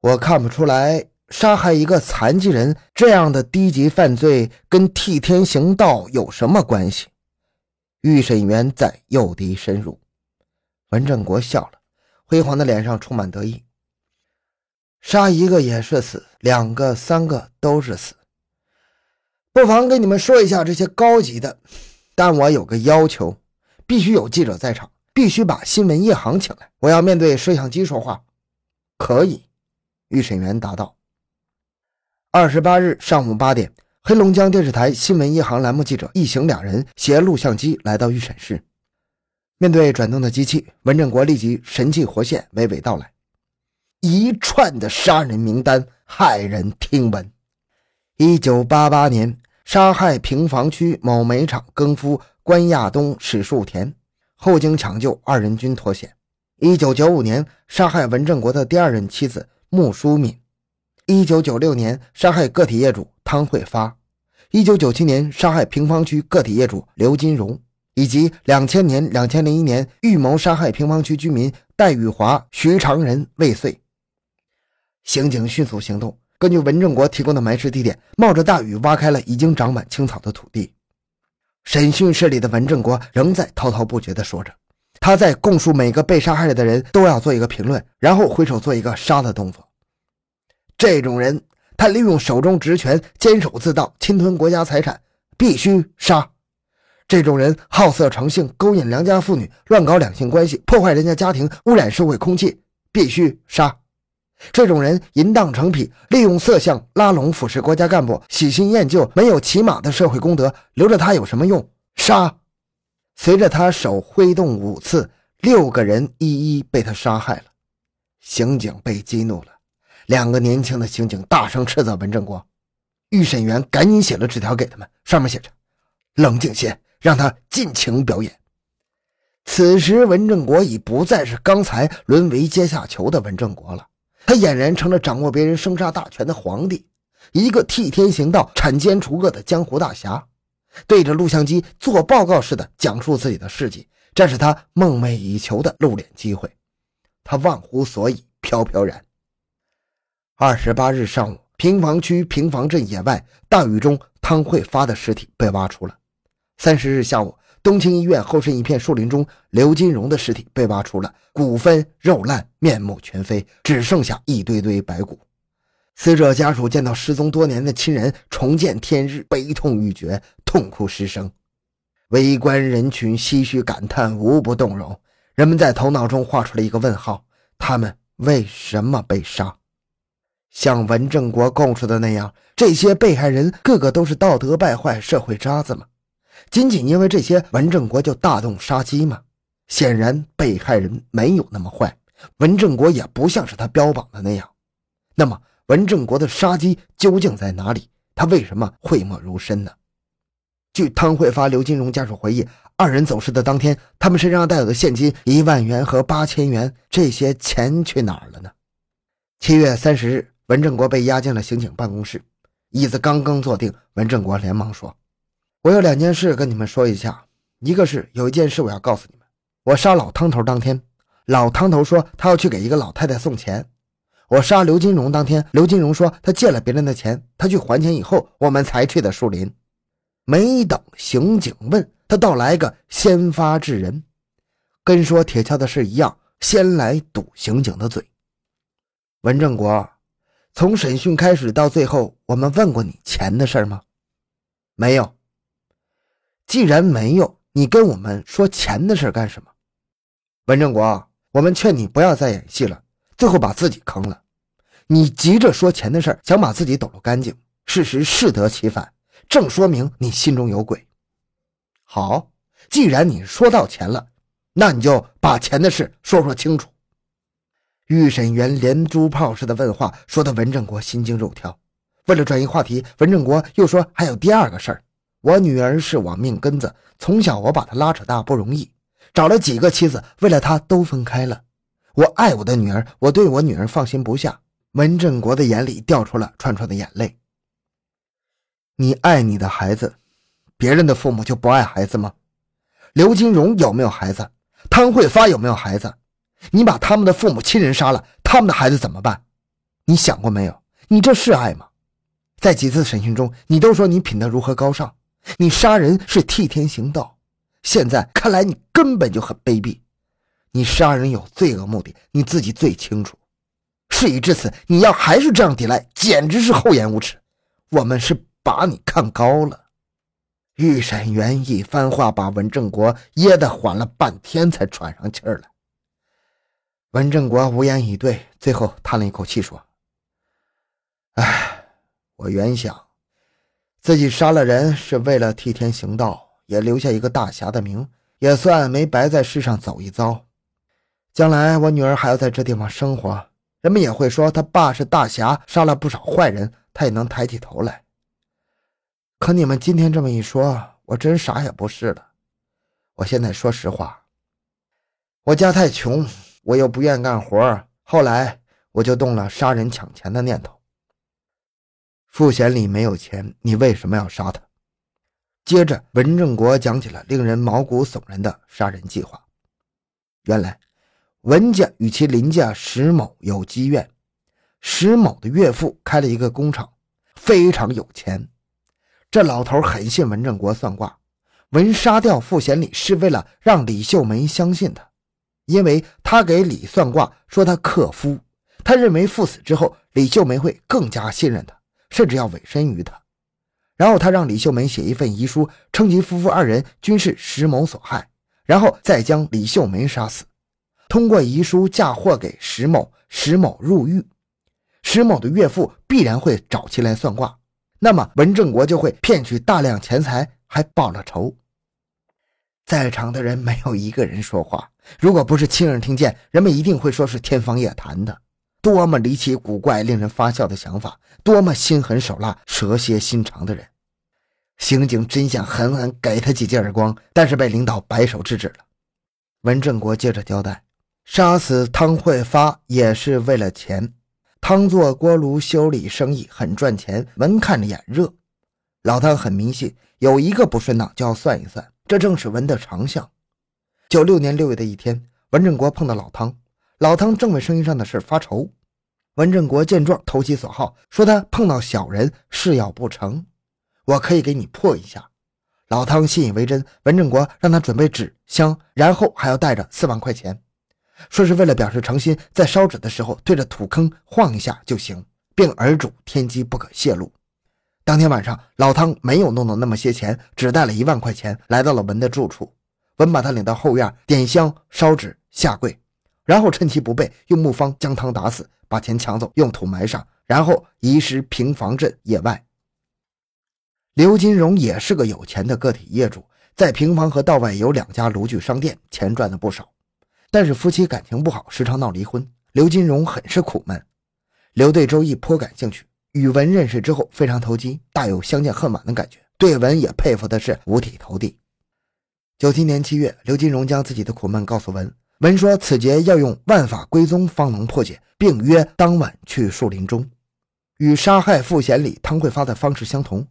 我看不出来，杀害一个残疾人这样的低级犯罪跟替天行道有什么关系？预审员在诱敌深入。文正国笑了，辉煌的脸上充满得意。杀一个也是死，两个、三个都是死。不妨跟你们说一下这些高级的，但我有个要求，必须有记者在场，必须把新闻一行请来，我要面对摄像机说话。可以。预审员答道：“二十八日上午八点，黑龙江电视台新闻一行栏目记者一行两人携录像机来到预审室。面对转动的机器，文正国立即神气活现，娓娓道来：一串的杀人名单，骇人听闻。一九八八年，杀害平房区某煤厂更夫关亚东、史树田，后经抢救，二人均脱险。一九九五年，杀害文正国的第二任妻子。”穆淑敏，一九九六年杀害个体业主汤慧发，一九九七年杀害平房区个体业主刘金荣，以及两千年、两千零一年预谋杀害平房区居民戴雨华、徐长仁未遂。刑警迅速行动，根据文正国提供的埋尸地点，冒着大雨挖开了已经长满青草的土地。审讯室里的文正国仍在滔滔不绝地说着。他在供述每个被杀害的人都要做一个评论，然后挥手做一个杀的动作。这种人，他利用手中职权监守自盗，侵吞国家财产，必须杀。这种人好色成性，勾引良家妇女，乱搞两性关系，破坏人家家庭，污染社会空气，必须杀。这种人淫荡成癖，利用色相拉拢腐蚀国家干部，喜新厌旧，没有起码的社会公德，留着他有什么用？杀。随着他手挥动五次，六个人一一被他杀害了。刑警被激怒了，两个年轻的刑警大声斥责文正国。预审员赶紧写了纸条给他们，上面写着：“冷静些，让他尽情表演。”此时，文正国已不再是刚才沦为阶下囚的文正国了，他俨然成了掌握别人生杀大权的皇帝，一个替天行道、铲奸除恶的江湖大侠。对着录像机做报告似的讲述自己的事迹，这是他梦寐以求的露脸机会。他忘乎所以，飘飘然。二十八日上午，平房区平房镇野外大雨中，汤慧发的尸体被挖出了。三十日下午，东青医院后身一片树林中，刘金荣的尸体被挖出了，骨分肉烂，面目全非，只剩下一堆堆白骨。死者家属见到失踪多年的亲人重见天日，悲痛欲绝，痛哭失声。围观人群唏嘘感叹，无不动容。人们在头脑中画出了一个问号：他们为什么被杀？像文正国供述的那样，这些被害人个个都是道德败坏、社会渣子吗？仅仅因为这些，文正国就大动杀机吗？显然，被害人没有那么坏，文正国也不像是他标榜的那样。那么？文正国的杀机究竟在哪里？他为什么讳莫如深呢？据汤慧发、刘金荣家属回忆，二人走失的当天，他们身上带有的现金一万元和八千元，这些钱去哪儿了呢？七月三十日，文正国被押进了刑警办公室，椅子刚刚坐定，文正国连忙说：“我有两件事跟你们说一下，一个是有一件事我要告诉你们，我杀老汤头当天，老汤头说他要去给一个老太太送钱。”我杀刘金荣当天，刘金荣说他借了别人的钱，他去还钱以后，我们才去的树林。没等刑警问他，倒来个先发制人，跟说铁锹的事一样，先来堵刑警的嘴。文正国，从审讯开始到最后，我们问过你钱的事吗？没有。既然没有，你跟我们说钱的事干什么？文正国，我们劝你不要再演戏了。最后把自己坑了，你急着说钱的事想把自己抖落干净，事实适得其反，正说明你心中有鬼。好，既然你说到钱了，那你就把钱的事说说清楚。预审员连珠炮似的问话，说的文正国心惊肉跳。为了转移话题，文正国又说还有第二个事儿。我女儿是我命根子，从小我把她拉扯大不容易，找了几个妻子，为了她都分开了。我爱我的女儿，我对我女儿放心不下。文正国的眼里掉出了串串的眼泪。你爱你的孩子，别人的父母就不爱孩子吗？刘金荣有没有孩子？汤慧发有没有孩子？你把他们的父母亲人杀了，他们的孩子怎么办？你想过没有？你这是爱吗？在几次审讯中，你都说你品德如何高尚，你杀人是替天行道。现在看来，你根本就很卑鄙。你杀人有罪恶目的，你自己最清楚。事已至此，你要还是这样抵赖，简直是厚颜无耻。我们是把你看高了。御审员一番话把文正国噎得缓了半天，才喘上气儿来。文正国无言以对，最后叹了一口气说：“哎，我原想自己杀了人是为了替天行道，也留下一个大侠的名，也算没白在世上走一遭。将来我女儿还要在这地方生活。”人们也会说他爸是大侠，杀了不少坏人，他也能抬起头来。可你们今天这么一说，我真啥也不是了。我现在说实话，我家太穷，我又不愿干活，后来我就动了杀人抢钱的念头。傅贤礼没有钱，你为什么要杀他？接着，文正国讲起了令人毛骨悚然的杀人计划。原来。文家与其邻家石某有积怨，石某的岳父开了一个工厂，非常有钱。这老头很信文正国算卦，文杀掉傅贤礼是为了让李秀梅相信他，因为他给李算卦说他克夫，他认为父死之后李秀梅会更加信任他，甚至要委身于他。然后他让李秀梅写一份遗书，称其夫妇二人均是石某所害，然后再将李秀梅杀死。通过遗书嫁祸给石某，石某入狱，石某的岳父必然会找其来算卦，那么文正国就会骗取大量钱财，还报了仇。在场的人没有一个人说话，如果不是亲耳听见，人们一定会说是天方夜谭的。多么离奇古怪、令人发笑的想法，多么心狠手辣、蛇蝎心肠的人！刑警真想狠狠给他几记耳光，但是被领导摆手制止了。文正国接着交代。杀死汤慧发也是为了钱。汤做锅炉修理生意很赚钱，文看着眼热。老汤很迷信，有一个不顺当就要算一算，这正是文的长项。九六年六月的一天，文正国碰到老汤，老汤正为生意上的事发愁。文正国见状投其所好，说他碰到小人，事要不成，我可以给你破一下。老汤信以为真，文正国让他准备纸箱，然后还要带着四万块钱。说是为了表示诚心，在烧纸的时候对着土坑晃一下就行，并耳嘱天机不可泄露。当天晚上，老汤没有弄到那么些钱，只带了一万块钱，来到了文的住处。文把他领到后院，点香烧纸下跪，然后趁其不备，用木方将汤打死，把钱抢走，用土埋上，然后移尸平房镇野外。刘金荣也是个有钱的个体业主，在平房和道外有两家炉具商店，钱赚的不少。但是夫妻感情不好，时常闹离婚。刘金荣很是苦闷。刘对周易颇感兴趣，与文认识之后非常投机，大有相见恨晚的感觉。对文也佩服的是五体投地。九七年七月，刘金荣将自己的苦闷告诉文，文说此劫要用万法归宗方能破解，并约当晚去树林中，与杀害傅贤礼、汤桂发的方式相同。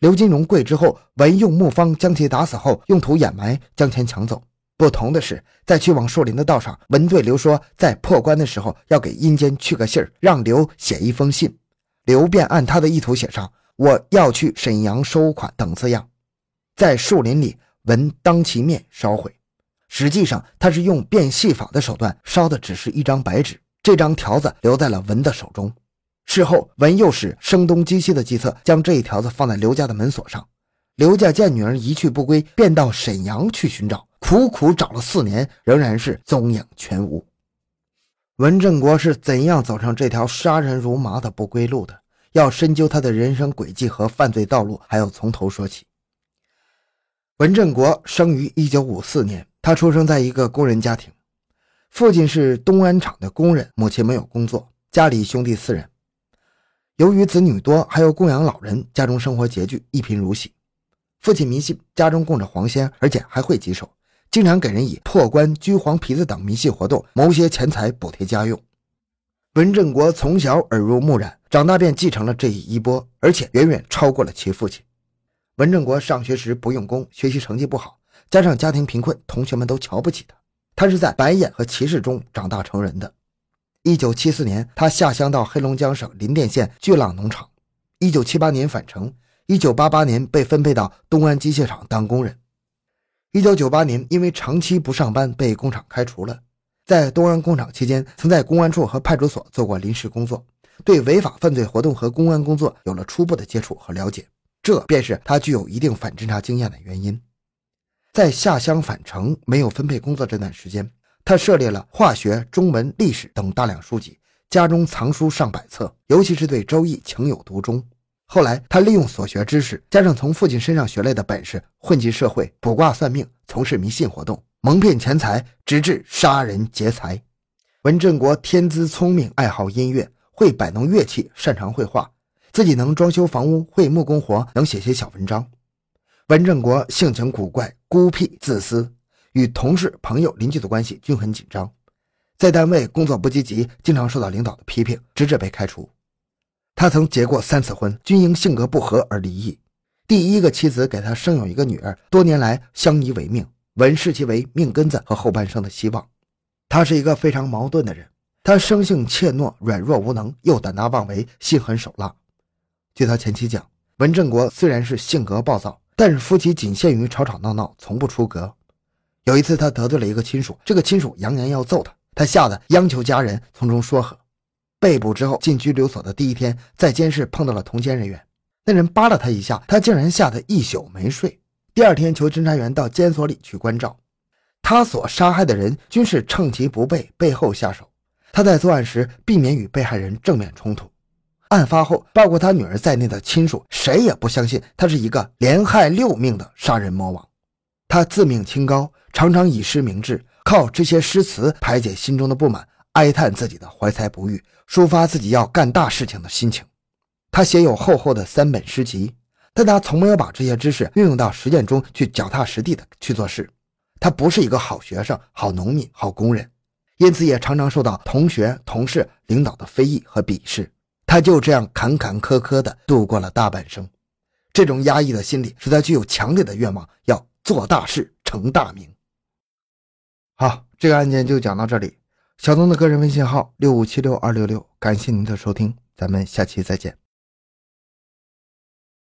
刘金荣跪之后，文用木方将其打死后，用土掩埋，将钱抢走。不同的是，在去往树林的道上，文对刘说，在破关的时候要给阴间去个信儿，让刘写一封信。刘便按他的意图写上“我要去沈阳收款”等字样，在树林里，文当其面烧毁。实际上，他是用变戏法的手段烧的，只是一张白纸。这张条子留在了文的手中。事后，文又使声东击西的计策，将这一条子放在刘家的门锁上。刘家见女儿一去不归，便到沈阳去寻找。苦苦找了四年，仍然是踪影全无。文振国是怎样走上这条杀人如麻的不归路的？要深究他的人生轨迹和犯罪道路，还要从头说起。文振国生于一九五四年，他出生在一个工人家庭，父亲是东安厂的工人，母亲没有工作，家里兄弟四人。由于子女多，还有供养老人，家中生活拮据，一贫如洗。父亲迷信，家中供着黄仙，而且还会吉手。经常给人以破棺、鞠黄皮子等迷信活动谋些钱财补贴家用。文正国从小耳濡目染，长大便继承了这一衣钵，而且远远超过了其父亲。文正国上学时不用功，学习成绩不好，加上家庭贫困，同学们都瞧不起他。他是在白眼和歧视中长大成人的。一九七四年，他下乡到黑龙江省林甸县巨浪农场。一九七八年返城，一九八八年被分配到东安机械厂当工人。一九九八年，因为长期不上班，被工厂开除了。在东安工厂期间，曾在公安处和派出所做过临时工作，对违法犯罪活动和公安工作有了初步的接触和了解。这便是他具有一定反侦查经验的原因。在下乡返城没有分配工作这段时间，他涉猎了化学、中文、历史等大量书籍，家中藏书上百册，尤其是对《周易》情有独钟。后来，他利用所学知识，加上从父亲身上学来的本事，混迹社会，卜卦算命，从事迷信活动，蒙骗钱财，直至杀人劫财。文振国天资聪明，爱好音乐，会摆弄乐器，擅长绘画，自己能装修房屋，会木工活，能写些小文章。文振国性情古怪，孤僻自私，与同事、朋友、邻居的关系均很紧张，在单位工作不积极，经常受到领导的批评，直至被开除。他曾结过三次婚，均因性格不合而离异。第一个妻子给他生有一个女儿，多年来相依为命，文视其为命根子和后半生的希望。他是一个非常矛盾的人，他生性怯懦、软弱无能，又胆大妄为，心狠手辣。据他前妻讲，文振国虽然是性格暴躁，但是夫妻仅限于吵吵闹闹，从不出格。有一次，他得罪了一个亲属，这个亲属扬言要揍他，他吓得央求家人从中说和。被捕之后，进拘留所的第一天，在监室碰到了同监人员，那人扒了他一下，他竟然吓得一宿没睡。第二天，求侦查员到监所里去关照，他所杀害的人均是趁其不备，背后下手。他在作案时避免与被害人正面冲突。案发后，包括他女儿在内的亲属，谁也不相信他是一个连害六命的杀人魔王。他自命清高，常常以诗明志，靠这些诗词排解心中的不满。哀叹自己的怀才不遇，抒发自己要干大事情的心情。他写有厚厚的三本诗集，但他从没有把这些知识运用到实践中去，脚踏实地的去做事。他不是一个好学生、好农民、好工人，因此也常常受到同学、同事、领导的非议和鄙视。他就这样坎坎坷坷的度过了大半生。这种压抑的心理使他具有强烈的愿望，要做大事、成大名。好，这个案件就讲到这里。小东的个人微信号六五七六二六六，感谢您的收听，咱们下期再见。